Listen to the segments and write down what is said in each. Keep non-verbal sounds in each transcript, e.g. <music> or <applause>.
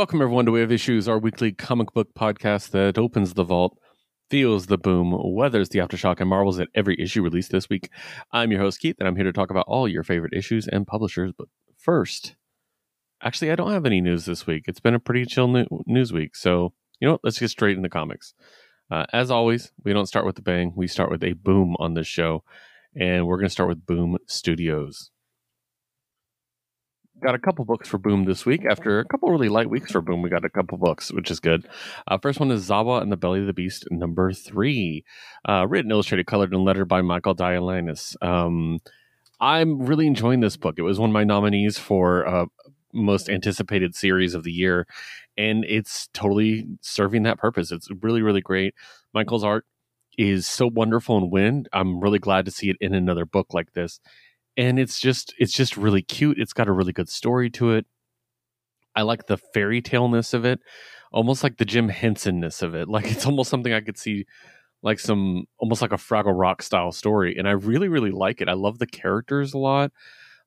Welcome, everyone, to We Have Issues, our weekly comic book podcast that opens the vault, feels the boom, weathers the aftershock, and marvels at every issue released this week. I'm your host, Keith, and I'm here to talk about all your favorite issues and publishers. But first, actually, I don't have any news this week. It's been a pretty chill new- news week. So, you know what? Let's get straight into comics. Uh, as always, we don't start with a bang, we start with a boom on this show. And we're going to start with Boom Studios got a couple books for Boom this week. After a couple really light weeks for Boom, we got a couple books, which is good. Uh, first one is Zawa and the Belly of the Beast, number three, uh, written, illustrated, colored, and lettered by Michael Dialynas. Um, I'm really enjoying this book. It was one of my nominees for uh, most anticipated series of the year, and it's totally serving that purpose. It's really, really great. Michael's art is so wonderful and wind. I'm really glad to see it in another book like this and it's just it's just really cute. It's got a really good story to it. I like the fairy taleness of it, almost like the Jim Hensonness of it. <laughs> Like it's almost something I could see like some almost like a Fraggle Rock style story, and I really really like it. I love the characters a lot.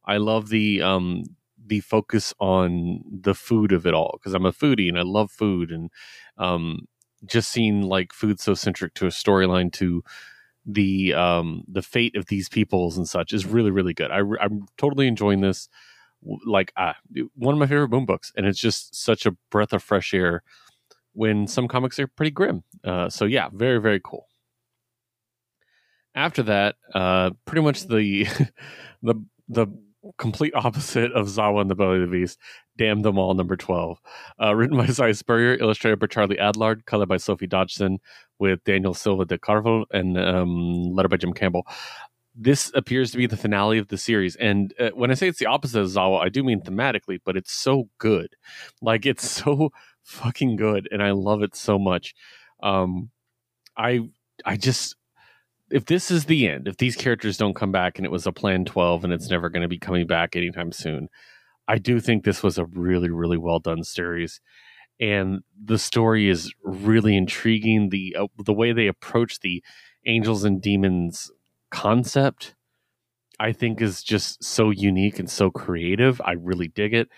I love the um the focus on the food of it all because I'm a foodie and I love food and um just seeing like food so centric to a storyline to the um the fate of these peoples and such is really really good. I, I'm totally enjoying this. Like uh, one of my favorite boom books, and it's just such a breath of fresh air when some comics are pretty grim. Uh, so yeah, very very cool. After that, uh, pretty much the <laughs> the the complete <laughs> opposite of Zawa and the Belly of the Beast. Damn them all, number twelve. Uh, written by <laughs> Si Spurrier, illustrated by Charlie Adlard, colored by Sophie Dodgson, with Daniel Silva de Carvalho and um, letter by Jim Campbell. This appears to be the finale of the series, and uh, when I say it's the opposite of Zawa, I do mean thematically, but it's so good. Like it's <laughs> so fucking good, and I love it so much. Um, I I just if this is the end, if these characters don't come back and it was a plan 12 and it's never going to be coming back anytime soon, I do think this was a really, really well done series. And the story is really intriguing. The uh, the way they approach the angels and demons concept, I think, is just so unique and so creative. I really dig it.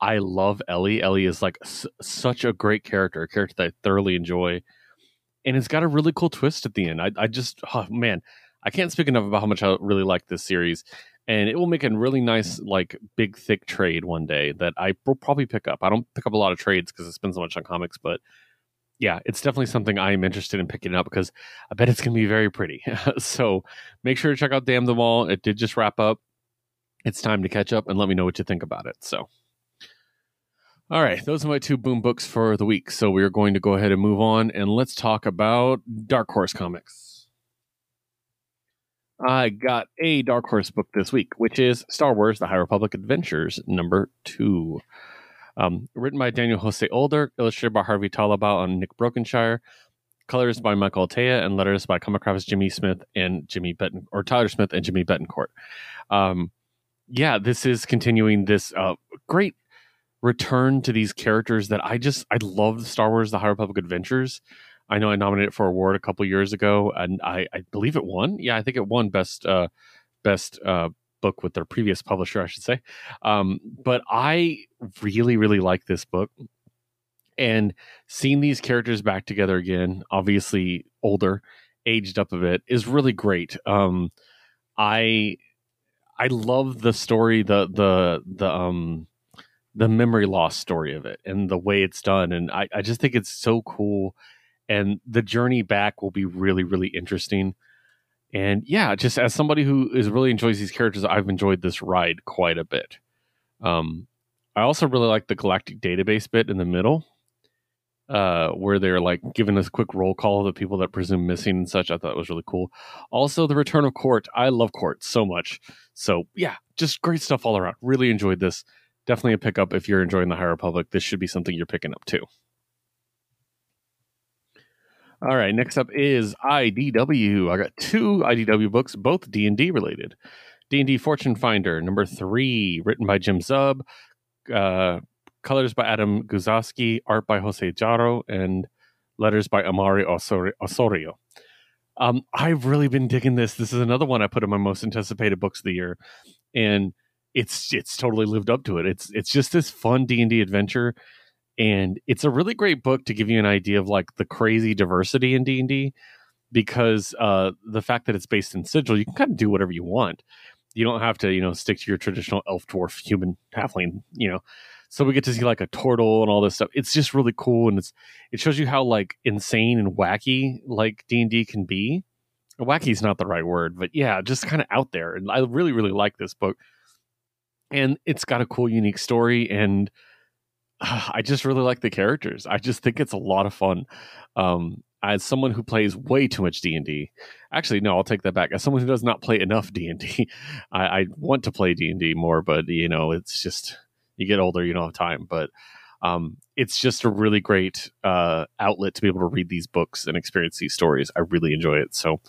I love Ellie. Ellie is like s- such a great character, a character that I thoroughly enjoy and it's got a really cool twist at the end. I, I just, oh man, I can't speak enough about how much I really like this series, and it will make a really nice, mm. like, big, thick trade one day that I will probably pick up. I don't pick up a lot of trades because I spend so much on comics, but yeah, it's definitely something I am interested in picking up because I bet it's going to be very pretty. <laughs> so make sure to check out Damn Them All. It did just wrap up. It's time to catch up and let me know what you think about it. So. All right, those are my two boom books for the week. So we're going to go ahead and move on and let's talk about Dark Horse Comics. I got a Dark Horse book this week, which is Star Wars The High Republic Adventures number two. Um, written by Daniel Jose Older, illustrated by Harvey Tolibao and Nick Brokenshire, colors by Michael Atiyeh, and letters by Comicraft's Jimmy Smith and Jimmy Betten or Tyler Smith and Jimmy Betancourt. Um, yeah, this is continuing this uh, great return to these characters that I just I love Star Wars: The High Republic Adventures. I know I nominated for award a couple years ago, and I, I believe it won. Yeah, I think it won best uh, best uh, book with their previous publisher, I should say. Um, but I really really like this book, and seeing these characters back together again, obviously older, aged up a bit, is really great. Um, I I love the story, the the the um the memory loss story of it and the way it's done. And I, I just think it's so cool. And the journey back will be really, really interesting. And yeah, just as somebody who is really enjoys these characters, I've enjoyed this ride quite a bit. Um, I also really like the galactic database bit in the middle, uh, where they're like giving us a quick roll call of the people that presume missing and such. I thought it was really cool. Also, the return of Court. I love Court so much. So yeah, just great stuff all around. Really enjoyed this definitely a pickup if you're enjoying the High Republic. This should be something you're picking up too. All right, next up is IDW. I got two IDW books, both D and D related. D and D Fortune Finder number three, written by Jim Zub, uh, colors by Adam Guzowski, art by Jose Jaro, and letters by Amauri Osorio. Um, I've really been digging this. This is another one I put in my most anticipated books of the year, and it's it's totally lived up to it. It's it's just this fun D and D adventure, and it's a really great book to give you an idea of like the crazy diversity in d&d because uh, the fact that it's based in sigil you can kind of do whatever you want. You don't have to you know stick to your traditional elf dwarf human halfling you know. So we get to see like a turtle and all this stuff. It's just really cool and it's it shows you how like insane and wacky like d&d can be. Wacky is not the right word but yeah just kind of out there and i really really like this book and it's got a cool unique story and uh, <sighs> i just really like the characters. I just think it's a lot of fun. Um, as someone who plays way too much d&d actually no i'll take that back. As someone who does not play enough d&d <laughs> I, I want to play d&d more but you know it's just you get older you don't have time. But um, it's just a really great uh, outlet to be able to read these books and experience these stories. I really enjoy it. So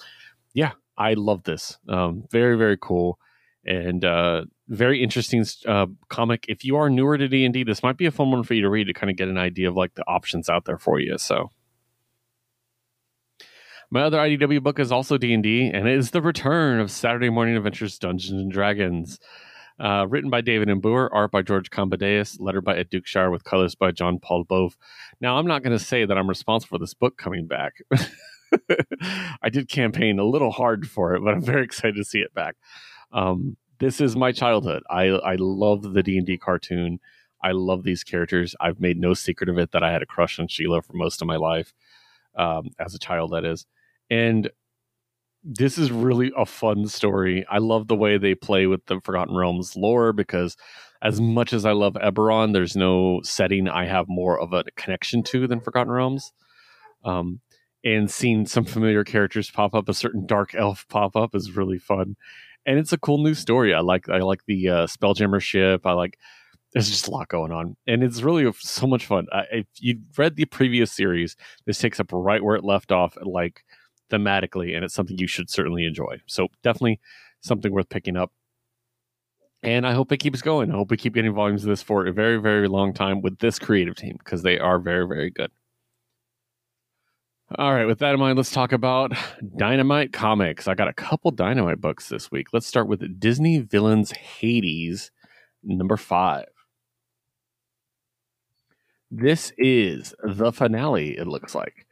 yeah i love this. Um, very very cool. And uh, very interesting uh, comic. If you are newer to D and D, this might be a fun one for you to read to kind of get an idea of like the options out there for you. So, my other IDW book is also D and D, and it is the return of Saturday Morning Adventures: Dungeons and Dragons. Uh, written by David M. Booher, art by George Kambadais, letter by Ed Dukeshire, with colors by John Paul Bove. Now, I'm not going to say that I'm responsible for this book coming back. <laughs> I did campaign a little hard for it, but I'm very excited to see it back. Um, this is my childhood. I I love the D and D cartoon. I love these characters. I've made no secret of it that I had a crush on Sheila for most of my life, um, as a child. That is, and this is really a fun story. I love the way they play with the Forgotten Realms lore because, as much as I love Eberron, there's no setting I have more of a connection to than Forgotten Realms. Um, and seeing some familiar characters pop up, a certain dark elf pop up, is really fun and it's a cool new story. I like I like the uh, Spelljammer ship. I like there's just a lot going on, and it's really so much fun. Uh, if you read the previous series, this takes up right where it left off, like thematically, and it's something you should certainly enjoy. So definitely something worth picking up. And I hope it keeps going. I hope we keep getting volumes of this for a very, very long time with this creative team because they are very, very good. All right, with that in mind, let's talk about Dynamite Comics. I got a couple Dynamite books this week. Let's start with Disney Villains Hades, number five. This is the finale, it looks like.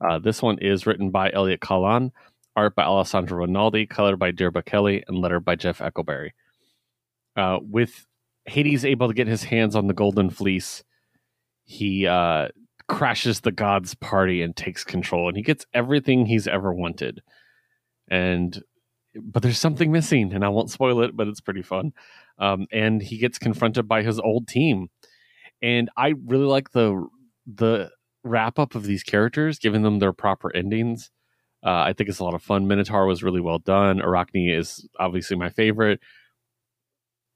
Uh, this one is written by Elliot Kalan, art by Alessandro Rinaldi, colored by Dearbhla Kelly, and lettered by Jeff Eckleberry. Uh, with Hades able to get his hands on the Golden Fleece, he uh, crashes the gods party and takes control and he gets everything he's ever wanted. And but there's something missing and i won't spoil it but it's pretty fun. Um, and he gets confronted by his old team. And i really like the the wrap up of these characters giving them their proper endings. Uh, i think it's a lot of fun. Minotaur was really well done. Arachne is obviously my favorite.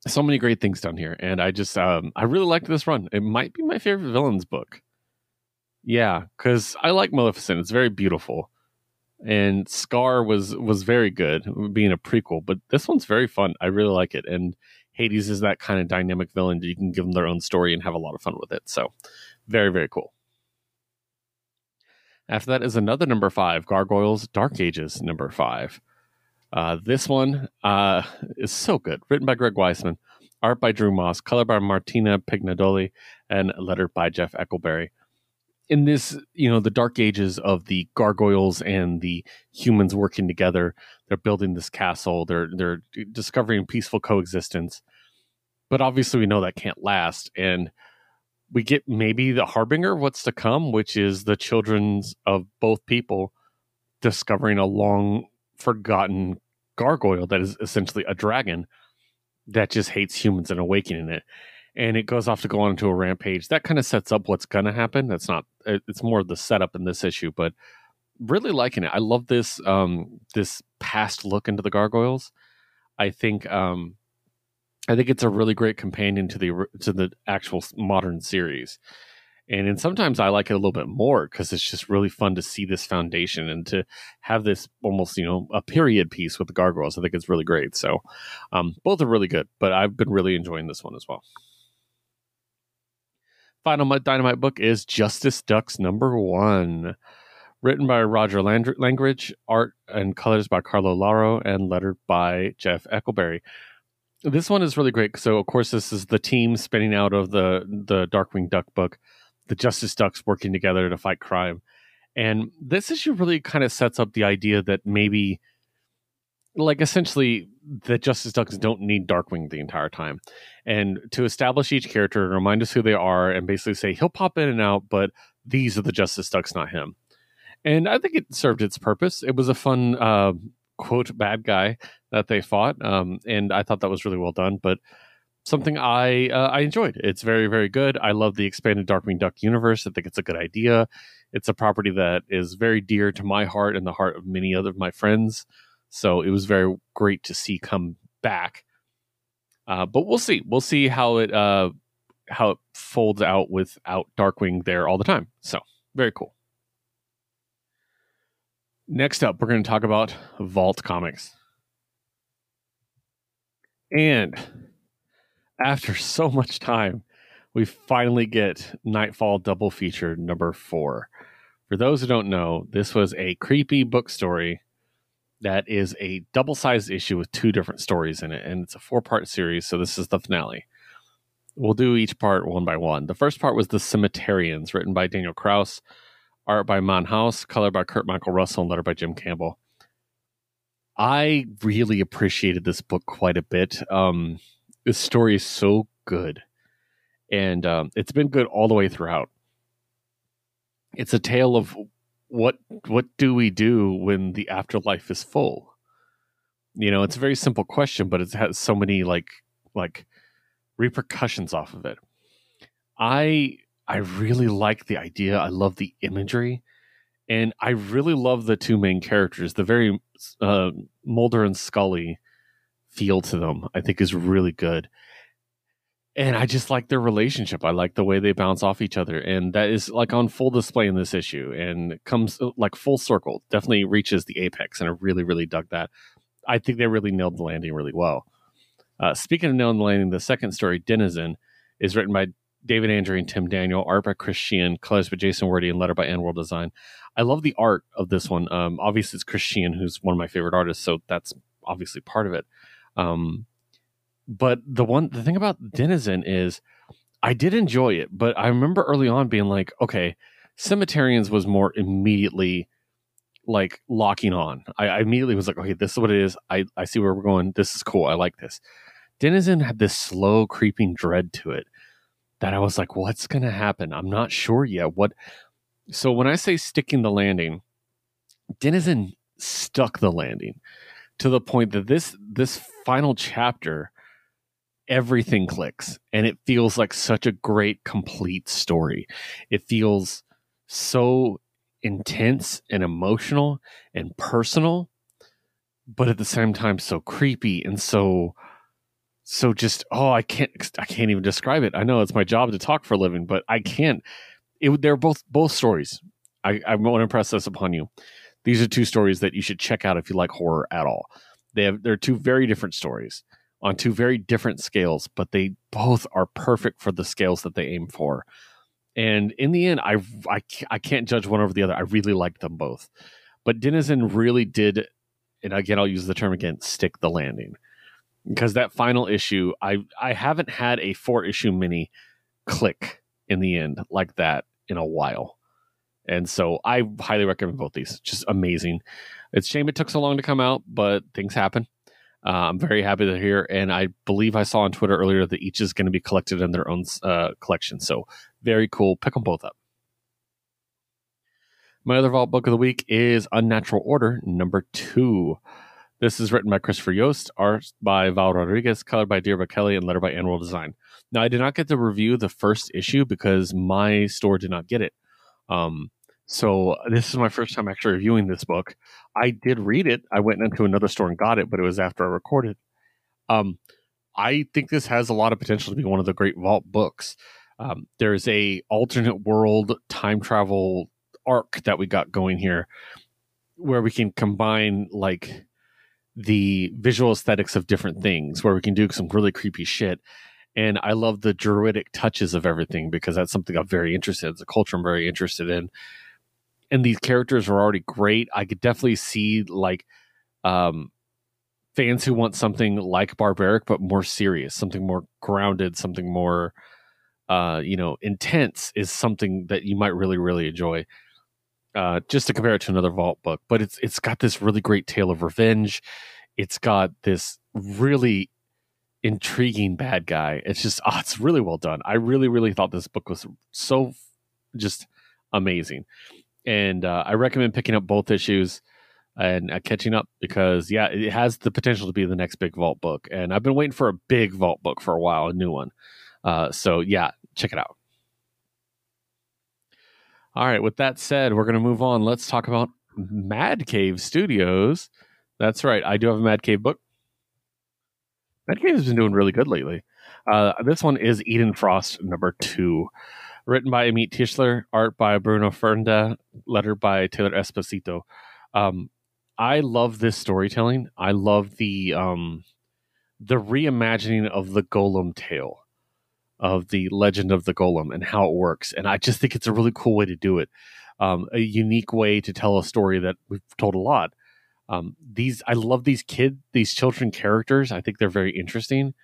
So many great things done here and i just um, i really liked this run. It might be my favorite villains book yeah, because I like Maleficent. It's very beautiful, and Scar was was very good, being a prequel. But this one's very fun. I really like it, and Hades is that kind of dynamic villain. You can give them their own story and have a lot of fun with it. So, very very cool. After that is another number five, Gargoyles Dark Ages number five. Uh, this one uh, is so good. Written by Greg Weisman, art by Drew Moss, color by Martina Pignedoli, and lettered by Jeff Eckleberry in this, you know, the dark ages of the gargoyles and the humans working together, they're building this castle. They're they're discovering peaceful coexistence. But obviously, we know that can't last, and we get maybe the harbinger of what's to come, which is the children's of both people discovering a long forgotten gargoyle that is essentially a dragon that just hates humans and awakening it and it goes off to go on into a rampage. That kind of sets up what's going to happen. That's not. It's more of the setup in this issue, but really liking it. I love this um, this past look into the gargoyles. I think um, I think it's a really great companion to the to the actual modern series. And and sometimes I like it a little bit more because it's just really fun to see this foundation and to have this almost you know a period piece with the gargoyles. I think it's really great. So um, both are really good, but I've been really enjoying this one as well. Final Dynamite book is Justice Ducks number one. Written by Roger Land- Langridge, art and colors by Carlo Lauro, and lettered by Jeff Eckleberry. This one is really great. So, of course, this is the team spinning out of the the Darkwing Duck book the Justice Ducks working together to fight crime. And this issue really kind of sets up the idea that maybe, like, essentially, the Justice Ducks don't need Darkwing the entire time. And to establish each character and remind us who they are, and basically say he'll pop in and out, but these are the Justice Ducks, not him. And I think it served its purpose. It was a fun, uh, quote, bad guy that they fought. Um, and I thought that was really well done. But something I uh, I enjoyed. It's very very good. I love the expanded Darkwing Duck universe. I think it's a good idea. It's a property that is very dear to my heart and the heart of many other of my friends. So it was very great to see come back. Uh, but we'll see. We'll see how it uh, how it folds out without Darkwing there all the time. So very cool. Next up, we're going to talk about Vault Comics. And after <laughs> so much time, we finally get Nightfall double feature number four. For those who don't know, this was a creepy book story that is a double sized issue with two different stories in it. And it's a four part series. So this is the finale. We'll do each part one by one. The first part was The Cemeterians, written by Daniel Kraus, art by Mann House, color by Kurt Michael Russell, and letter by Jim Campbell. I really appreciated this book quite a bit. Um, this story is so good, and um, it's been good all the way throughout. It's a tale of what what do we do when the afterlife is full. You know, it's a very simple question, but it has so many like like repercussions off of it. I I really like the idea. I love the imagery, and I really love the two main characters. The very uh, Mulder and Scully feel to them, I think is really good. And I just like their relationship. I like the way they bounce off each other. And that is like on full display in this issue and comes uh, like full circle. Definitely reaches the apex. And I really, really dug that. I think they really nailed the landing really well. Uh, speaking of nailing the landing, the second story, Denizen, is written by David Andry and Tim Daniel, art by Chris Shehan, colors by Jason Wordie, and letter by AndWorld Design. I love the art of this one. Um, obviously, it's Chris Shehan, who's one of my favorite artists, so that's obviously part of it. Um, but the one the thing about Denizen is I did enjoy it, but I remember early on being like, okay, Cemeterians was more immediately like locking on. I, I, immediately was like, okay, this is what it is. I, I see where we're going. This is cool. I like this. Denizen had this slow creeping dread to it that I was like, what's gonna happen? I'm not sure yet. What so when I say sticking the landing, Denizen stuck the landing to the point that this this final chapter everything clicks and it feels like such a great complete story. It feels so intense and emotional and personal but at the same time so creepy and so so just oh i can't i can't even describe it. I know it's my job to talk for a living but i can't. It they're both both stories. I i want to impress this upon you. These are two stories that you should check out if you like horror at all. They have they're two very different stories on two very different scales, but they both are perfect for the scales that they aim for. And in the end, I I, I can't judge one over the other. I really like them both, but Denizen really did, and again I'll use the term again, stick the landing, because that final issue, I I haven't had a four issue mini click in the end like that in a while. And so I highly recommend both these. Just amazing. It's shame it took so long to come out, but things happen. Uh, I'm very happy they're here, and I believe I saw on Twitter earlier that each is going to be collected in their own uh, collection. So very cool. Pick them both up. My other vault book of the week is Unnatural Order number two. This is written by Christopher Yost, art by Val Rodriguez, colored by Deirdre Kelly, and letter by AndWorld Design. Now, I did not get to review the first issue because my store did not get it. Um, so this is my first time actually reviewing this book. I did read it. I went into another store and got it, but it was after I recorded. Um, I think this has a lot of potential to be one of the great vault books. Um, there's a alternate world time travel arc that we got going here, where we can combine like the visual aesthetics of different things, where we can do some really creepy shit. And I love the druidic touches of everything because that's something I'm very interested in. It's a culture I'm very interested in and these characters are already great. I could definitely see like um, fans who want something like barbaric but more serious, something more grounded, something more uh, you know, intense is something that you might really, really enjoy. Uh, just to compare it to another Vault book, but it's it's got this really great tale of revenge. It's got this really intriguing bad guy. It's just <laughs> oh, it's really well done. I really, really thought this book was so just amazing, and uh, I recommend picking up both issues and uh, catching up because yeah, it has the potential to be the next big Vault book, and I've been waiting for a big Vault book for a while, a new one. Uh, so yeah, check it out. All right, with that said, we're going to move on. Let's talk about Mad Cave Studios. That's right, I do have a Mad Cave book. Mad Cave has been doing really good lately. Uh, this one is Eden Frost number two, written by Amit Tischler, art by Bruno Frenda, letter by Taylor Esposito. Um, I love this storytelling. I love the um, the reimagining of the Golem tale of the legend of the golem and how it works. And I just think it's a really cool way to do it. Um, a unique way to tell a story that we've told a lot. Um, these I love these kid, these children characters. I think they're very interesting,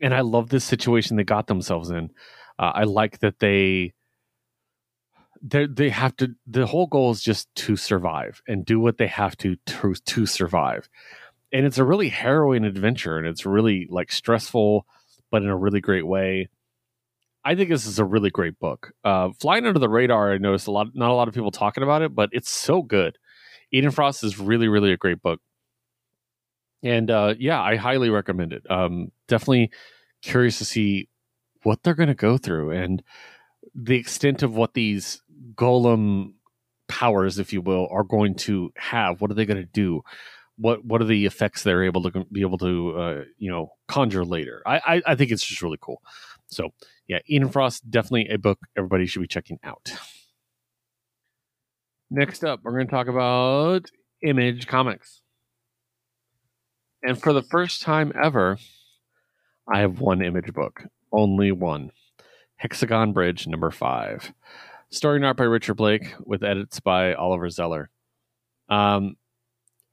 and I love this situation they got themselves in. Uh, I like that they they they have to. The whole goal is just to survive and do what they have to to to survive, and it's a really harrowing adventure, and it's really like stressful, but in a really great way. I think this is a really great book. Uh, Flying Under the Radar, I noticed a lot, not a lot of people talking about it, but it's so good. Eden Frost is really, really a great book. And uh, yeah, I highly recommend it. Um, definitely curious to see what they're going to go through and the extent of what these golem powers, if you will, are going to have. What are they going to do? What What are the effects they're able to be able to uh, you know conjure later? I, I I think it's just really cool. So yeah, Eden Frost definitely a book everybody should be checking out. Next up, we're going to talk about Image Comics. And for the first time ever, I have one image book, only one. Hexagon Bridge number five. Story and art by Richard Blake with edits by Oliver Zeller. Um,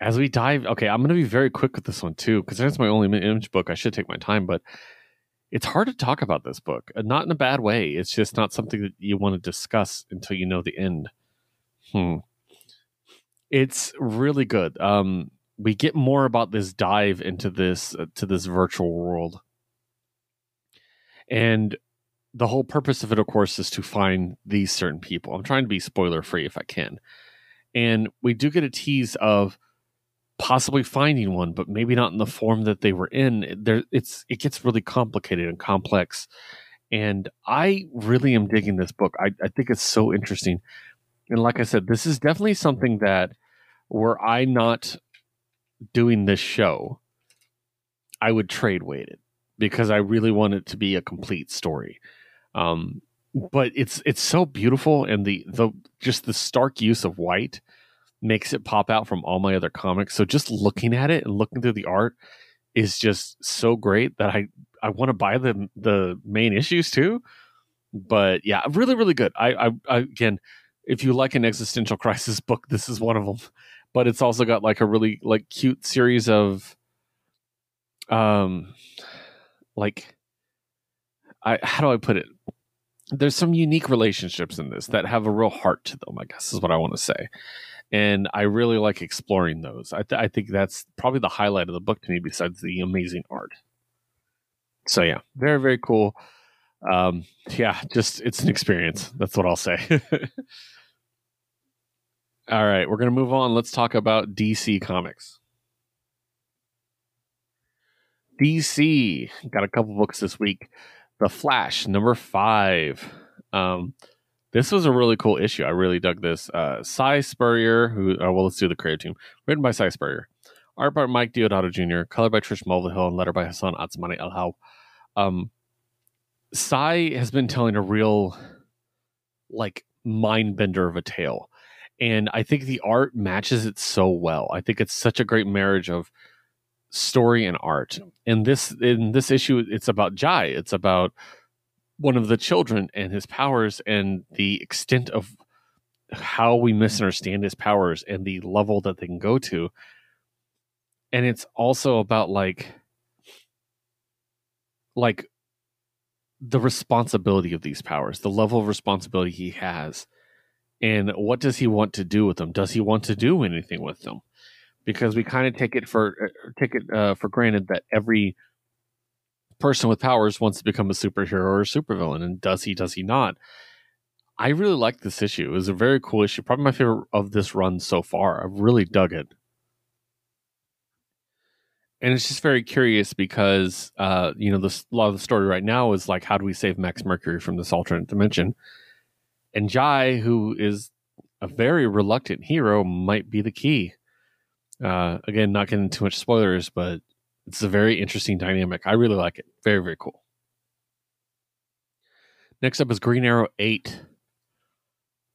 as we dive, okay, I'm going to be very quick with this one too, because that's my only image book. I should take my time, but it's hard to talk about this book, not in a bad way. It's just not something that you want to discuss until you know the end. Hmm. It's really good. Um, we get more about this dive into this uh, to this virtual world, and the whole purpose of it, of course, is to find these certain people. I'm trying to be spoiler free if I can, and we do get a tease of possibly finding one, but maybe not in the form that they were in. There, it's it gets really complicated and complex, and I really am digging this book. I, I think it's so interesting, and like I said, this is definitely something that were I not doing this show, I would trade weight it because I really want it to be a complete story. Um, but it's it's so beautiful, and the the just the stark use of white makes it pop out from all my other comics. So just looking at it and looking through the art is just so great that I I want to buy the the main issues too. But yeah, really really good. I, I, I again, if you like an existential <laughs> crisis book, this is one of them. But it's also got like a really like cute series of um like I how do I put it? There's some unique relationships in this that have a real heart to them, I guess is what I want to say and I really like exploring those. I, th- I think that's probably the highlight of the book to me, besides the amazing art. So yeah, very very cool. Um, yeah, just it's an experience. That's what I'll say. <laughs> All right, we're gonna move on. Let's talk about DC Comics. DC got a couple books this week. The Flash number five. Um, this was a really cool issue. I really dug this. Uh, Si Spurrier, who, uh, well, let's do the creative team. Written by Si Spurrier. Art by Mike Deodato Jr., color by Trish Mulvihill, and letter by Hassan Otsmane Elhaou. Um, Si has been telling a real, like, mind bender of a tale. And I think the art matches it so well. I think it's such a great marriage of story and art. And this in this issue, it's about Jai. It's about one of the children and his powers and the extent of how we misunderstand his powers and the level that they can go to. And it's also about like like the responsibility of these powers, the level of responsibility he has, and what does he want to do with them? Does he want to do anything with them? Because we kind of take it for uh, take it uh, for granted that every person with powers wants to become a superhero or a supervillain, and does he? Does he not? I really like this issue. It was a very cool issue. Probably my favorite of this run so far. I've really dug it. And it's just very curious because, uh, you know, a lot of the story right now is like, how do we save Max Mercury from this alternate dimension? And Jai, who is a very reluctant hero, might be the key. Uh, again, not getting too much spoilers, but it's a very interesting dynamic. I really like it. Very, very cool. Next up is Green Arrow 8.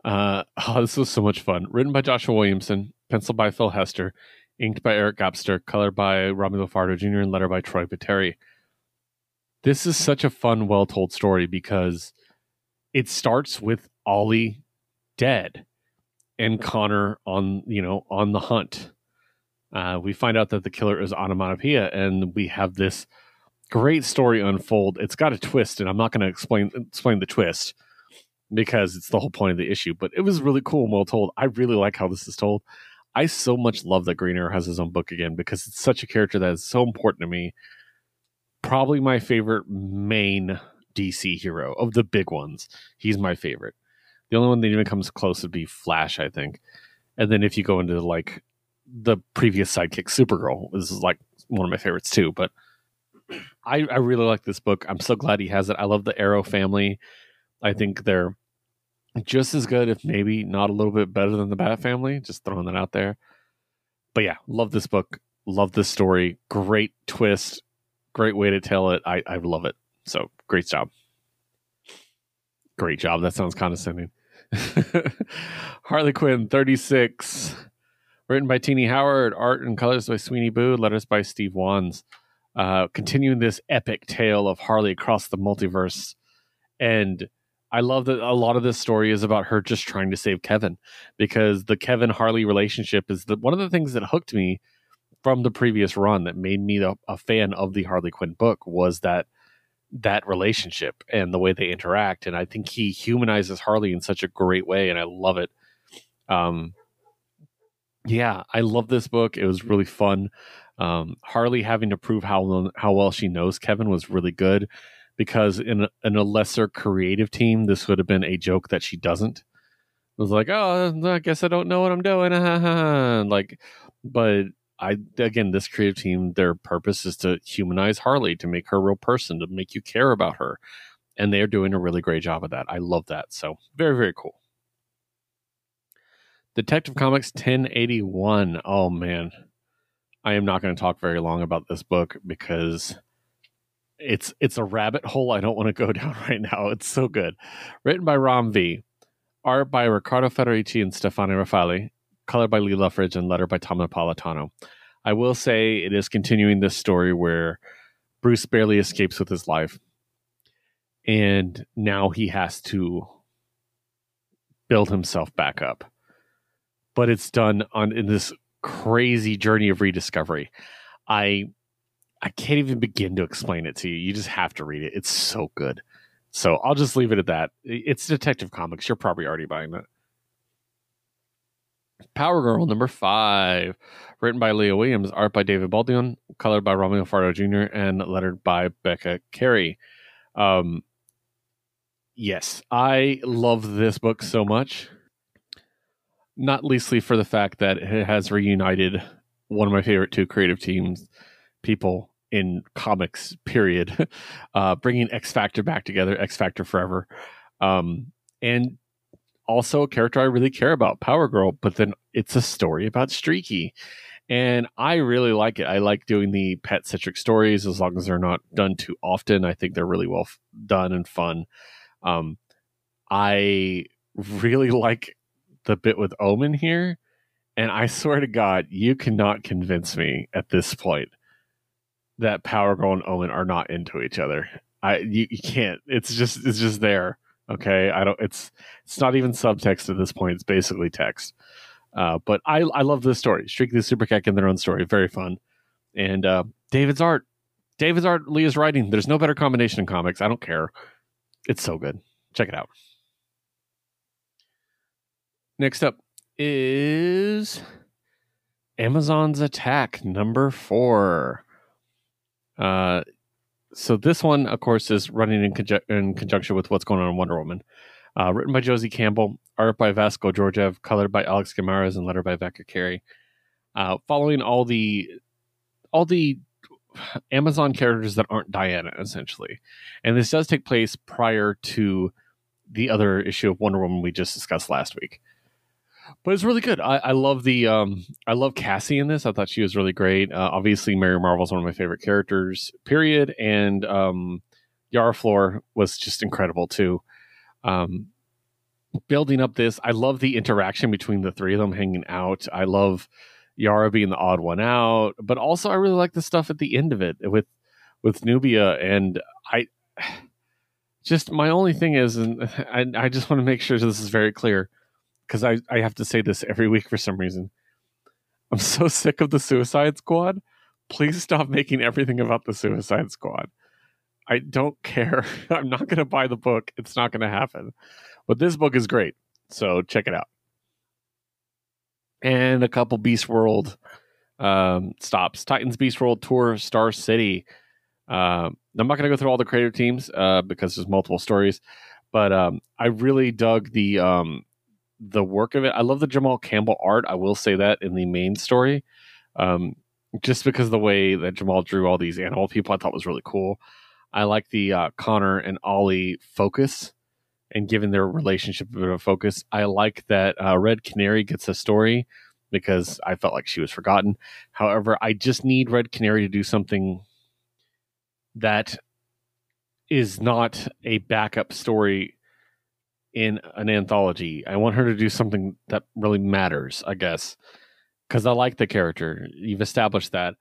Uh, <laughs> oh, this was so much fun. Written by Joshua Williamson, penciled by Phil Hester, inked by Eric Gapstur, colored by Romulo Fajardo Jr., and letter by Troy Peteri. This is such a fun, well told story because it starts with Ollie dead and Connor on, you know, on the hunt. Uh, we find out that the killer is Onomatopoeia, and we have this great story unfold. It's got a twist, and I'm not going to explain explain the twist because it's the whole point of the issue. But it was really cool and well told. I really like how this is told. I so much love that Green Arrow has his own book again because it's such a character that is so important to me. Probably my favorite main DC hero of the big ones. He's my favorite. The only one that even comes close would be Flash, I think. And then if you go into like the previous sidekick, Supergirl, is like one of my favorites too. But I, I really like this book. I'm so glad he has it. I love the Arrow family. I think they're just as good, if maybe not a little bit better than the Bat Family. Just throwing that out there. But yeah, love this book. Love this story. Great twist. Great way to tell it. I, I love it. So great job. Great job. That sounds condescending. <laughs> Harley Quinn 36. Written by Tini Howard, art and colors by Sweeney Boo, letters by Steve Wands. Uh, continuing this epic tale of Harley across the multiverse. And I love that a lot of this story is about her just trying to save Kevin because the Kevin Harley relationship is the, one of the things that hooked me from the previous run that made me a, a fan of the Harley Quinn book was that that relationship and the way they interact and I think he humanizes Harley in such a great way and I love it. Um yeah, I love this book. It was really fun. Um, Harley having to prove how how well she knows Kevin was really good because in a, in a lesser creative team, this would have been a joke that she doesn't. It was like, oh, I guess I don't know what I'm doing. <laughs> like, but I again, this creative team, their purpose is to humanize Harley, to make her a real person, to make you care about her, and they are doing a really great job of that. I love that. So very, very cool. Detective Comics 1081. Oh man, I am not going to talk very long about this book because it's it's a rabbit hole I don't want to go <laughs> down right now. It's so good. Written by Ram V. Art by Riccardo Federici and Stefano Raffaele. Color by Lee Loughridge, and letter by Tom Napolitano. I will say it is continuing this story where Bruce barely escapes with his life. And now he has to build himself back up. But it's done on in this crazy journey of rediscovery. I I can't even begin to explain it to you. You just have to read it. It's so good. So I'll just leave it at that. It's Detective Comics. You're probably already buying that. Power Girl number five, written by Leah Williams, art by David Baldeón, colored by Romulo Fardo Jr., and lettered by Becca Carey. Um, yes, I love this book so much. Not leastly for the fact that it has reunited one of my favorite two creative teams people in comics period. <laughs> Uh bringing x factor back together x factor forever. Um and also a character i really care about power girl but then it's a story about streaky. And i really like it. I like doing the pet centric stories as long as they're not done too often. I think they're really well f- done and fun. Um i really <laughs> like the bit with omen here and i swear to god you cannot convince me at this point that Power Girl and Omen are not into each other. I you, you can't. It's just it's just there. Okay, I don't. It's it's not even subtext at this point. It's basically text. Uh, but I I love this story. Streaky the Super Cat in their own story. Very fun. And uh, David's art. David's art. Leah's writing. There's no better combination in comics. I don't care. it's so good. Check it out. Next up is Amazon's Attack number four. Uh, so this one, of course, is running in, conju- in conjunction with what's going on in Wonder Woman. Uh, written by Josie Campbell, art by Vasco Georgiev, colored by Alex Guimaraes, and letter by Becca Carey. Uh, following all the all the Amazon characters that aren't Diana, essentially, and this does take place prior to the other issue of Wonder Woman we just discussed last week. But it's really good. I, I love the um, I love Cassie in this. I thought she was really great. Uh, obviously, Mary Marvel's one of my favorite characters. Period. And um, Yara Flor was just incredible too. Um, building up this, I love the interaction between the three of them hanging out. I love Yara being the odd one out, but also I really like the stuff at the end of it with with Nubia and I. <sighs> Just my only thing is, and <sighs> I, I just want to make sure this is very clear because I, I have to say this every week for some reason. I'm so sick of the Suicide Squad. Please stop making everything about the Suicide Squad. I don't care. <laughs> I'm not going to buy the book. It's not going to happen. But this book is great. So check it out. And a couple Beast World um, stops. Titans Beast World Tour Star City. Uh, I'm not going to go through all the creative teams uh, because there's multiple stories, but um, I really dug the um, the work of it. I love the Jamal Campbell art. I will say that in the main story, um, just because the way that Jamal drew all these animal people, I thought was really cool. I like the uh, Connor and Ollie focus and giving their relationship a bit of focus. I like that uh, Red Canary gets a story because I felt like she was forgotten. However, I just need Red Canary to do something that is not a backup story in an anthology. I want her to do something that really matters, I guess, because I like the character. You've established that.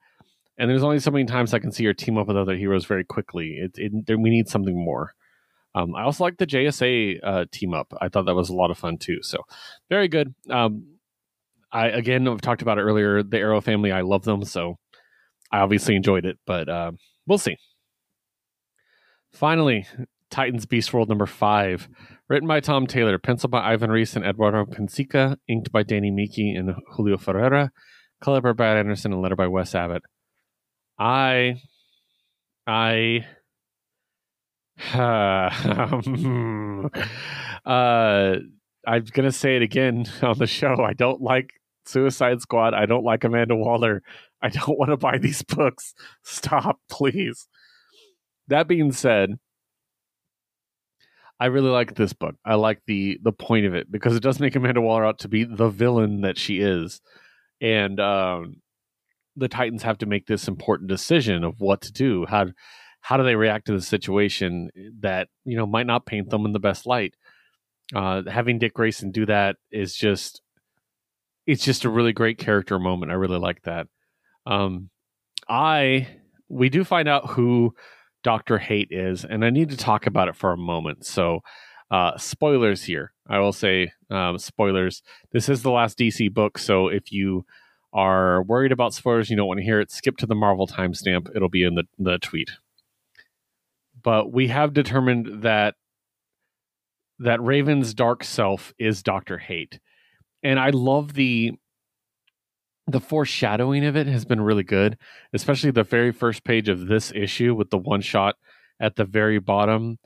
And there's only so many times I can see her team up with other heroes very quickly. It, it we need something more. Um, I also like the JSA uh, team up. I thought that was a lot of fun too. So very good. Um, I again I've talked about it earlier. The Arrow family, I love them, so I obviously enjoyed it. But uh, we'll see. Finally, Titans Beast World number five, written by Tom Taylor, penciled by Ivan Reis and Eduardo Pansica, inked by Danny Miki and Julio Ferreira, colored by Brad Anderson, and letter by Wes Abbott. I, I, <laughs> uh, uh, <laughs> I'm gonna say it again on the show. I don't like Suicide Squad. I don't like Amanda Waller. I don't <laughs> want to buy these books. Stop, please. That being said, I really like this book. I like the the point of it because it does make Amanda Waller out to be the villain that she is, and um, the Titans have to make this important decision of what to do. How how do they react to the situation that you know might not paint them in the best light? Uh, having Dick Grayson do that is just it's just a really great character moment. I really like that. Um, I we do find out who Dr. Hate is, and I need to talk about it for a moment. So, uh, spoilers here. I will say um, spoilers. This is the last DC book, so if you are worried about spoilers, you don't want to hear it, skip to the Marvel timestamp. It'll be in the, the tweet. But we have determined that that Raven's dark self is Doctor Hate, and I love the the foreshadowing of it has been really good, especially the very first page of this issue with the one shot at the very bottom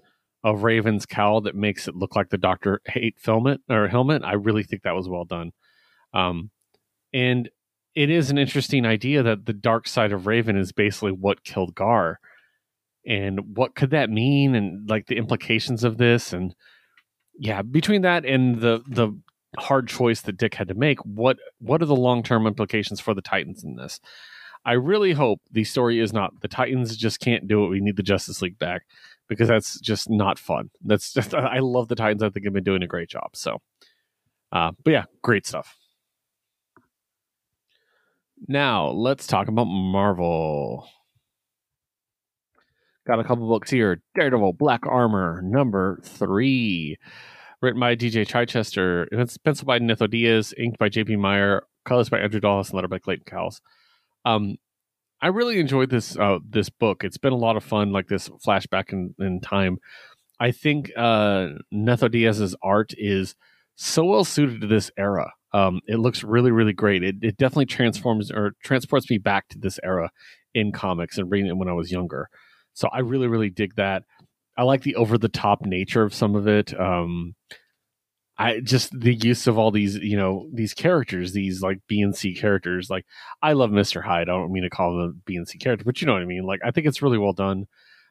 of Raven's cowl that makes it look like the Doctor Hate helmet or helmet. I really think that was well done. Um, and it is an interesting idea that the dark side of Raven is basically what killed Gar. And what could that mean? And like the implications of this and yeah, between that and the the hard choice that Dick had to make. What what are the long term implications for the Titans in this? I really hope the story is not the Titans just can't do it. We need the Justice League back because that's just not fun. That's just <laughs> I love the Titans. I think have been doing a great job. So, uh, but yeah, great stuff. Now let's talk about Marvel. Got a couple books here. Daredevil, Black Armor, number three written by DG Chichester, penciled by Netho Diaz, inked by JP Mayer, colors by Andrew Dalhouse, and letter by Clayton Cowles. Um, I really enjoyed this uh, this book. It's been a lot of fun, like this flashback in, in time. I think uh, Netho Diaz's art is so well suited to this era. Um, it looks really, really great. It, it definitely transforms or transports me back to this era in comics and reading it when I was younger. So I really, really dig that. I like the over the top nature of some of it. Um, I just the use of all these, you know, these characters, these like B and C characters. Like I love Mister Hyde. I don't mean to call him a B and C character, but you know what I mean. Like I think it's really well done.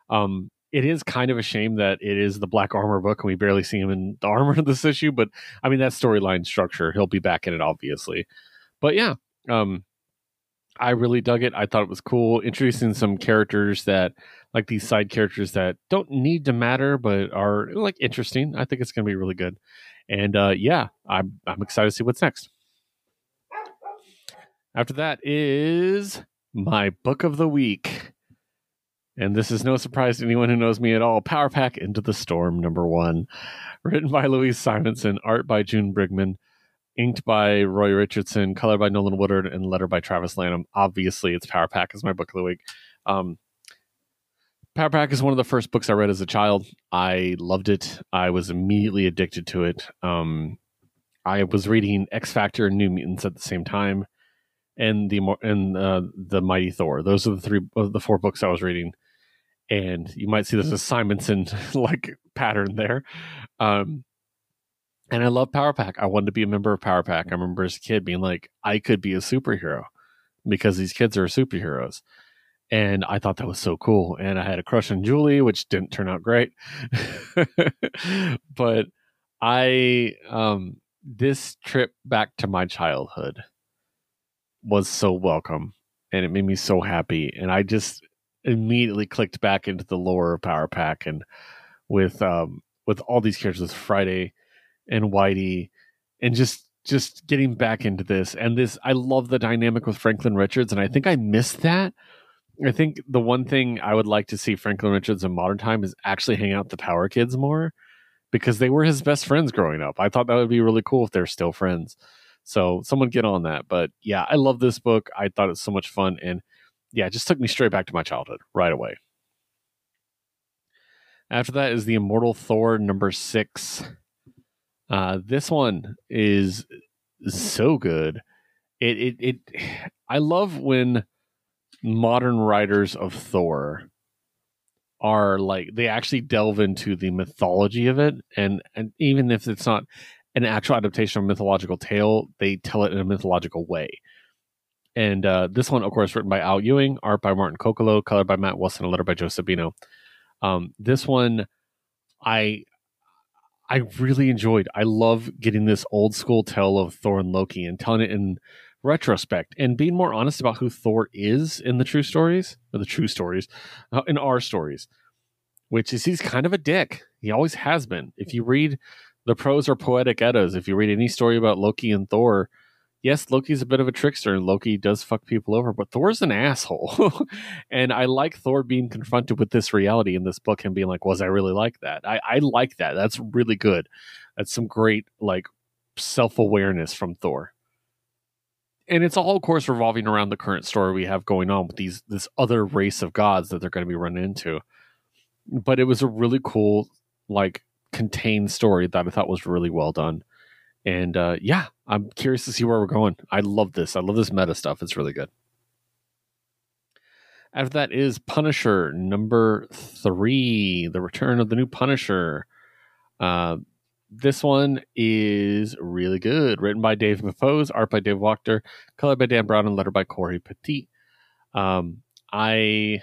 Um, it is kind of a shame that it is the Black Armor book and we barely see him in the armor of <laughs> this issue. But I mean that storyline structure, he'll be back in it obviously. But yeah, um, I really dug it. I thought it was cool, introducing some characters that like these side characters that don't need to matter but are like interesting. I think it's going to be really good. And uh, yeah, I'm I'm excited to see what's next. After that is my book of the week. And this is no surprise to anyone who knows me at all. Power Pack Into the Storm, number one. Written by Louise Simonson, art by June Brigman, inked by Roy Richardson, colored by Nolan Woodard, and letter by Travis Lanham. Obviously, it's Power Pack is my book of the week. Um, Power Pack is one of the first books I read as a child. I loved it. I was immediately addicted to it. Um, I was reading X Factor and New Mutants at the same time, and the and uh, the Mighty Thor. Those are the three of the four books I was reading. And you might see a Simonson <laughs> like pattern there. Um, and I love Power Pack. I wanted to be a member of Power Pack. I remember as a kid being like, I could be a superhero because these kids are superheroes and I thought that was so cool. And I had a crush on Julie, which didn't turn out great, <laughs> but I um, this trip back to my childhood was so welcome, and it made me so happy, and I just immediately clicked back into the lore of Power Pack and with um, with all these characters, Friday and Whitey, and just just getting back into this and this i love the dynamic with franklin richards and i think i missed that I think the one thing I would like to see Franklin Richards in modern time is actually hang out with the Power Kids more because they were his best friends growing up. I thought that would be really cool if they're still friends. So someone get on that. But yeah, I love this book. I thought it was so much fun. And yeah, it just took me straight back to my childhood right away. After that is the Immortal Thor number six. Uh, this one is so good. It, it, it, I love when modern writers of Thor are like they actually delve into the mythology of it and and even if it's not an actual adaptation of a mythological tale they tell it in a mythological way and uh, this one of course written by al ewing art by martin coccolo colored by matt wilson a letter by joe sabino um, this one i i really enjoyed i love getting this old school tale of thor and loki and telling it in retrospect and being more honest about who Thor is in the true stories, or the true stories, uh, in our stories, which is he's kind of a dick. He always has been. If you read the prose or poetic eddas, if you read any story about Loki and Thor, yes, Loki's a bit of a trickster and Loki does fuck people over, but Thor's an asshole. <laughs> and I like Thor being confronted with this reality in this book and being like, was I really like that? I, I like that. That's really good. That's some great, like, self awareness from Thor and it's all of course revolving around the current story we have going on with these this other race of gods that they're going to be running into but it was a really cool like contained story that i thought was really well done and uh, yeah i'm curious to see where we're going i love this i love this meta stuff it's really good after that is punisher number three the return of the new punisher uh, this one is really good. Written by Dave Pepose, art by Dave Wachter, colored by Dan Brown, and letter by Cory Petit. Um, I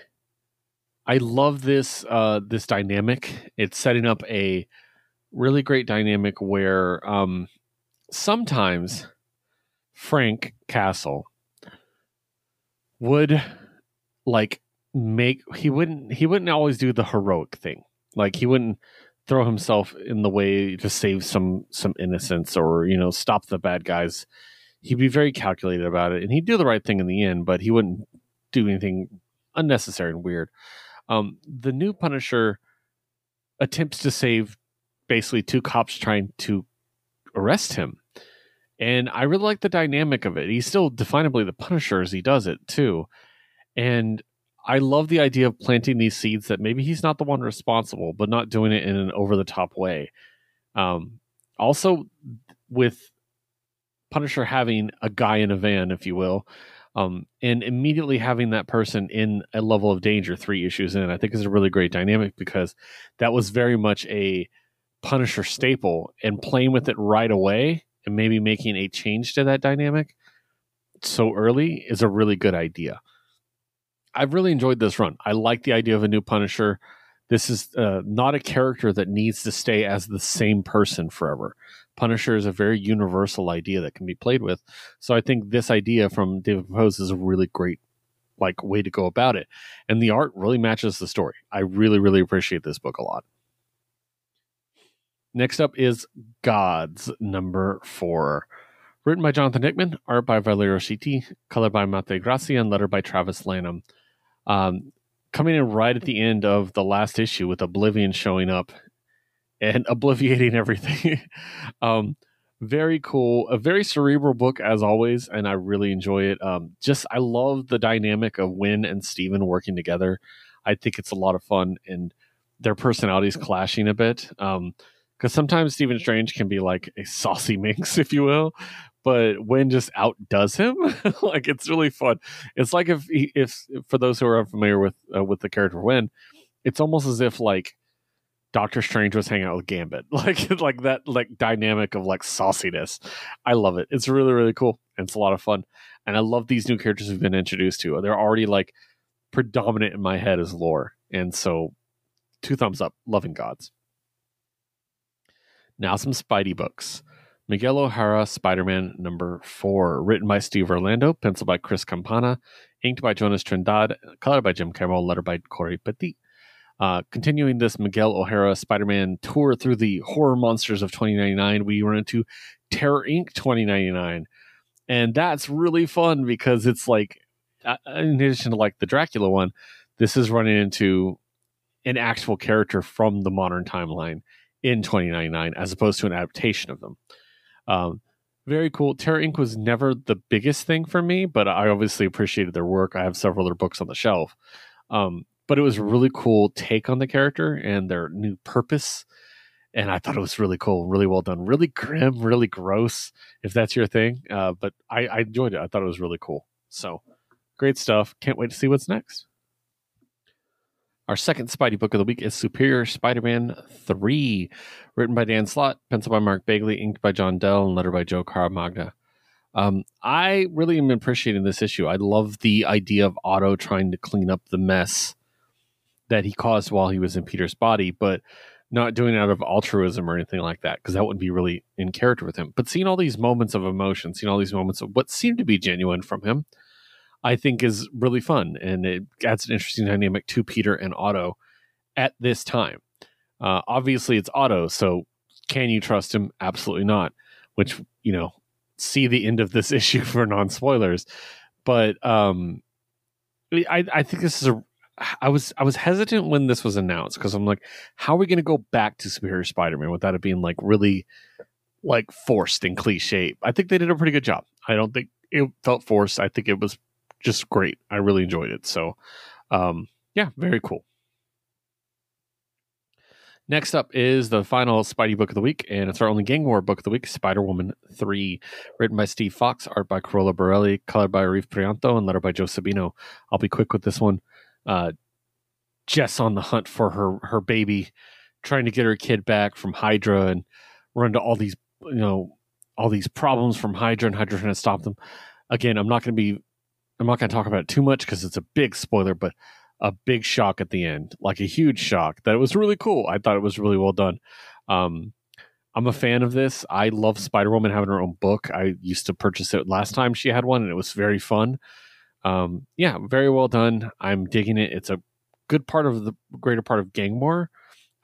I love this uh, this dynamic. It's setting up a really great dynamic where um, sometimes Frank Castle would like make he wouldn't he wouldn't always do the heroic thing. Like he wouldn't throw himself in the way to save some some innocence or you know stop the bad guys. He'd be very calculated about it and he'd do the right thing in the end but he wouldn't do anything unnecessary and weird. Um, the new punisher attempts to save basically two cops trying to arrest him and i really like the dynamic of it he's still definably the punisher as he does it too and I love the idea of planting these seeds that maybe he's not the one responsible, but not doing it in an over the top way. Um, also, with Punisher having a guy in a van, if you will, um, and immediately having that person in a level of danger three issues in, I think is a really great dynamic because that was very much a Punisher staple, and playing with it right away and maybe making a change to that dynamic so early is a really good idea. I've really enjoyed this run. I like the idea of a new Punisher. This is uh, not a character that needs to stay as the same person forever. Punisher is a very universal idea that can be played with. So I think this idea from David Pepose is a really great like way to go about it. And the art really matches the story. I really, really appreciate this book a lot. Next up is Gods, number four. Written by Jonathan Hickman, art by Valerio Schiti, color by Marte Gracia, and letter by Travis Lanham. Um, coming in right at the end of the last issue with Oblivion showing up and <laughs> obliviating everything. <laughs> um, very cool, a very cerebral book as always, and I really enjoy it. Um, just I love the dynamic of Wyn and Stephen working together. I think it's a lot of fun, and their personalities clashing a bit. Um, because sometimes Stephen Strange can be like a saucy <laughs> minx, if you will, but Wyn just outdoes him. <laughs> like it's really fun. It's like if if for those who are unfamiliar with uh, with the character Wyn, it's almost as if like Doctor Strange was hanging out with Gambit, <laughs> like like that like dynamic of like sauciness. I love it. It's really really cool and it's a lot of fun. And I love these new characters we've been introduced to. They're already like predominant in my head as lore, and so two thumbs up. Loving gods. Now some Spidey books. Miguel O'Hara, Spider Man number four, written by Steve Orlando, penciled by Chris Campana, inked by Jonas Trindade, colored by Jim Campbell, letter by Cory Petit. Uh, continuing this Miguel O'Hara Spider Man tour through the horror monsters of 2099, we run into Terror Inc. 2099. And that's really fun because it's like, uh, in addition to like the Dracula one, this is running into an actual character from the modern timeline in 2099 as opposed to an adaptation of them. Um, very cool. Terror Inc. was never the biggest thing for me, but I obviously appreciated their work. I have several other books on the shelf. Um, but it was a really cool take on the character and their new purpose. And I thought it was really cool, really well done, really grim, really gross, if that's your thing. Uh, but I, I enjoyed it. I thought it was really cool. So great stuff. Can't wait to see what's next. Our second Spidey book of the week is Superior Spider Man 3, written by Dan Slott, penciled by Mark Bagley, inked by John Dell, and letter by Joe Caramagna. Um, I really am appreciating this issue. I love the idea of Otto trying to clean up the mess that he caused while he was in Peter's body, but not doing it out of altruism or anything like that, because that wouldn't be really in character with him. But seeing all these moments of emotion, seeing all these moments of what seemed to be genuine from him, I think is really fun. And it adds an interesting dynamic to Peter and Otto at this time. Uh, obviously, it's Otto, so can you trust him? Absolutely not. Which, you know, see the end of this <laughs> issue for non spoilers. But um, I, I think this is a I was I was hesitant when this was announced because I'm like, how are we going to go back to Superior Spider-Man without it being like really like forced and cliche? I think they did a pretty good job. I don't think it felt forced. I think it was just great. I really enjoyed it. So, um, yeah, very cool. Next up is the final Spidey book of the week, and it's our only Gang War book of the week, Spider Woman 3, written by Steve Foxe, art by Carola Borelli, colored by Arif Prianto, and letter by Joe Sabino. I'll be quick with this one uh, Jess on the hunt for her her baby, trying to get her kid back from Hydra and run into all these you know all these problems from Hydra and Hydra trying to stop them. Again, I'm not going to be I'm not going to talk about it too much because it's a big spoiler, but a big shock at the end, like a huge shock that it was really cool. I thought it was really well done. Um, I'm a fan of this. I love Spider Woman having her own book. I used to purchase it last time she had one, and it was very fun um, yeah, very well done. I'm digging it. It's a good part of the greater part of Gang War.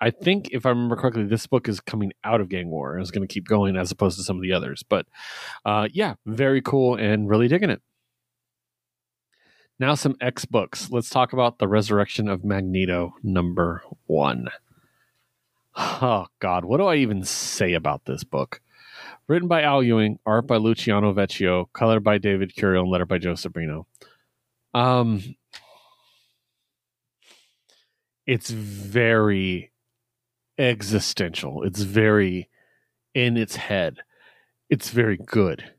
I think, if I remember correctly, this book is coming out of Gang War and is going to keep going as opposed to some of the others. But uh, yeah, very cool and really digging it. Now, some X books. Let's talk about The Resurrection of Magneto, number one. Oh, God, what do I even say about this book? Written by Al Ewing, art by Luciano Vecchio, color by David Curiel, and letter by Joe Sabino. Um, it's very existential. It's very in its head. It's very good.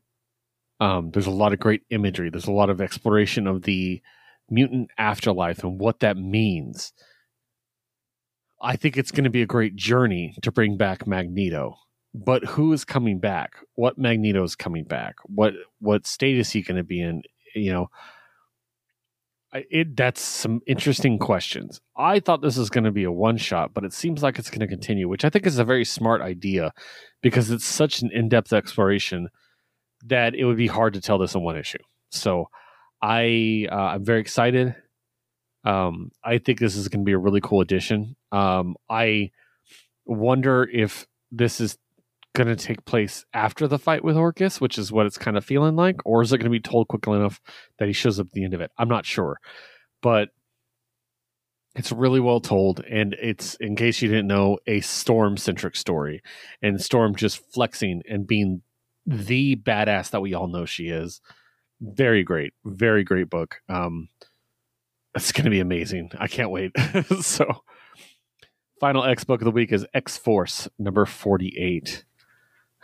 Um, there's a lot of great imagery. There's a lot of exploration of the mutant afterlife and what that means. I think it's going to be a great journey to bring back Magneto. But who is coming back? What Magneto is coming back? What what state is he going to be in? You know, it that's some interesting questions. I thought this was going to be a one shot, but it seems like it's going to continue, which I think is a very smart idea because it's such an in depth exploration that it would be hard to tell this in one issue. So I uh, I'm very excited. Um, I think this is going to be a really cool addition. Um, I wonder if this is going to take place after the fight with Orcus, which is what it's kind of feeling like, or is it going to be told quickly enough that he shows up at the end of it? I'm not sure, but it's really well told, and it's in case you didn't know, a Storm centric story, and Storm just flexing and being the badass that we all know she is. Very great, very great book. Um, it's going to be amazing. I can't wait. <laughs> so, final X book of the week is X Force number forty-eight. <laughs>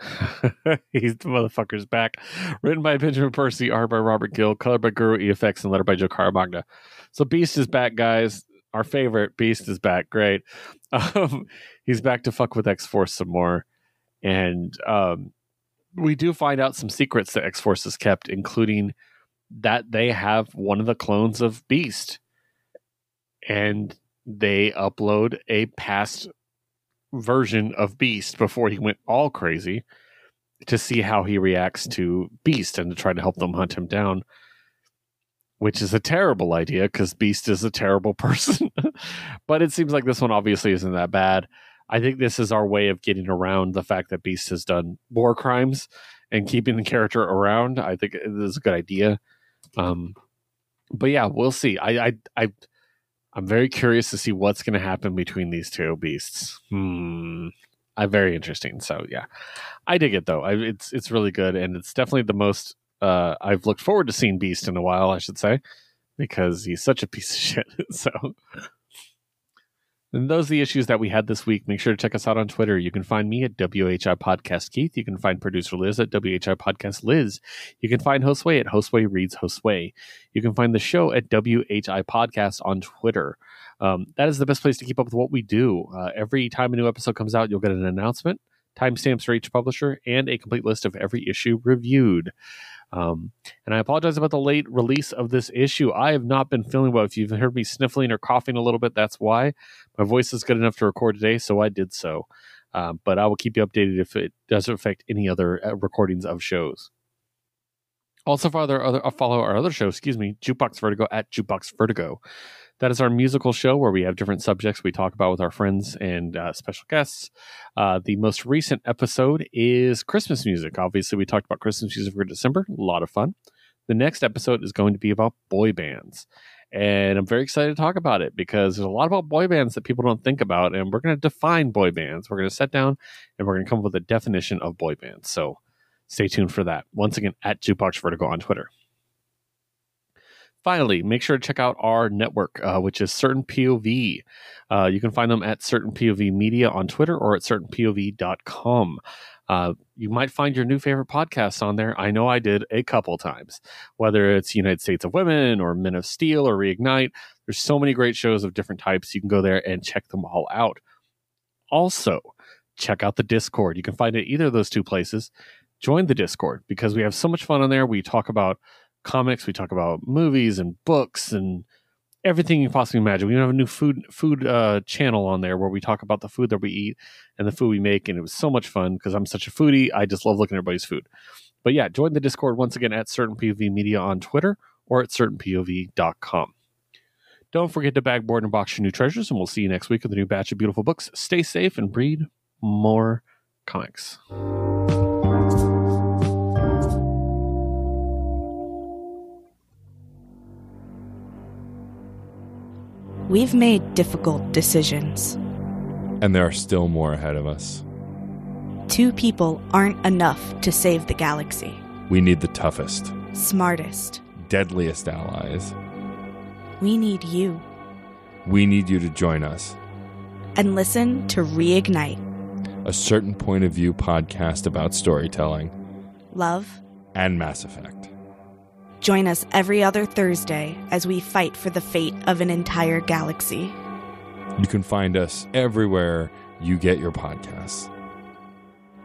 He's the motherfucker's back. Written by Benjamin Percy, art by Robert Gill, colored by Guru EFX, and letter by Joe Caramagna. So Beast is back, guys. Our favorite Beast is back. Great. <laughs> Um, he's back to fuck with X Force some more, and um, we do find out some secrets that X Force has kept, including that they have one of the clones of Beast, and they upload a past version of Beast before he went all crazy to see how he reacts to Beast and to try to help them hunt him down. Which is a terrible idea because Beast is a terrible <laughs> person. but it seems like this one obviously isn't that bad. I think this is our way of getting around the fact that Beast has done war crimes and keeping the character around. I think it is a good idea. Um, but yeah, we'll see. I, I, I, I'm very curious to see what's going to happen between these two beasts. Hmm. I very interesting. So yeah, I dig it though. I, it's it's really good, and it's definitely the most uh, I've looked forward to seeing Beast in a while. I should say because he's such a piece of shit. <laughs> so and those are the issues that we had this week. Make sure to check us out on Twitter. You can find me at WHI Podcast Keith. You can find producer Liz at WHI Podcast Liz. You can find Josue at Josue Reads Josue. You can find the show at WHI Podcast on Twitter. Um, that is the best place to keep up with what we do. Uh, every time a new episode comes out, you'll get an announcement, timestamps for each publisher, and a complete list of every issue reviewed. Um, and I apologize about the late release of this issue. I have not been feeling well. If you've heard me sniffling or coughing a little bit, that's why. My voice is good enough to record today, so I did so. Um, but I will keep you updated if it doesn't affect any other uh, recordings of shows. Also, follow our other, uh, follow our other show, excuse me, Jukebox Vertigo at Jukebox Vertigo. That is our musical show where we have different subjects we talk about with our friends and uh, special guests. Uh, the most recent episode is Christmas music. Obviously, we talked about Christmas music for December. A lot of fun. The next episode is going to be about boy bands. And I'm very excited to talk about it because there's a lot about boy bands that people don't think about. And we're going to define boy bands. We're going to sit down and we're going to come up with a definition of boy bands. So stay tuned for that. Once again, at Jukebox Vertigo on Twitter. Finally, make sure to check out our network, uh, which is Certain POV. Uh, you can find them at Certain POV Media on Twitter or at certainpov.com. Uh, you might find your new favorite podcasts on there. I know I did a couple times, whether it's United States of Women or Men of Steel or Reignite. There's so many great shows of different types. You can go there and check them all out. Also, check out the Discord. You can find it either of those two places. Join the Discord because we have so much fun on there. We talk about comics, we talk about movies and books and everything you possibly imagine. We even have a new food food uh, channel on there where we talk about the food that we eat and the food we make, and it was so much fun because I'm such a foodie. I just love looking at everybody's food. But yeah, join the Discord once again at Certain POV Media on Twitter or at certainpov.com. Don't forget to bag, board, and box your new treasures, and we'll see you next week with a new batch of beautiful books. Stay safe and read more comics. We've made difficult decisions. And there are still more ahead of us. Two people aren't enough to save the galaxy. We need the toughest, Smartest. deadliest allies. We need you. We need you to join us. and listen to Reignite A certain point of view podcast about storytelling Love. and Mass Effect. Join us every other Thursday as we fight for the fate of an entire galaxy. You can find us everywhere you get your podcasts.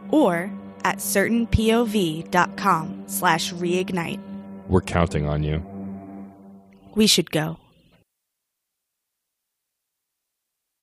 Or at certainpov.com slash reignite. We're counting on you. We should go.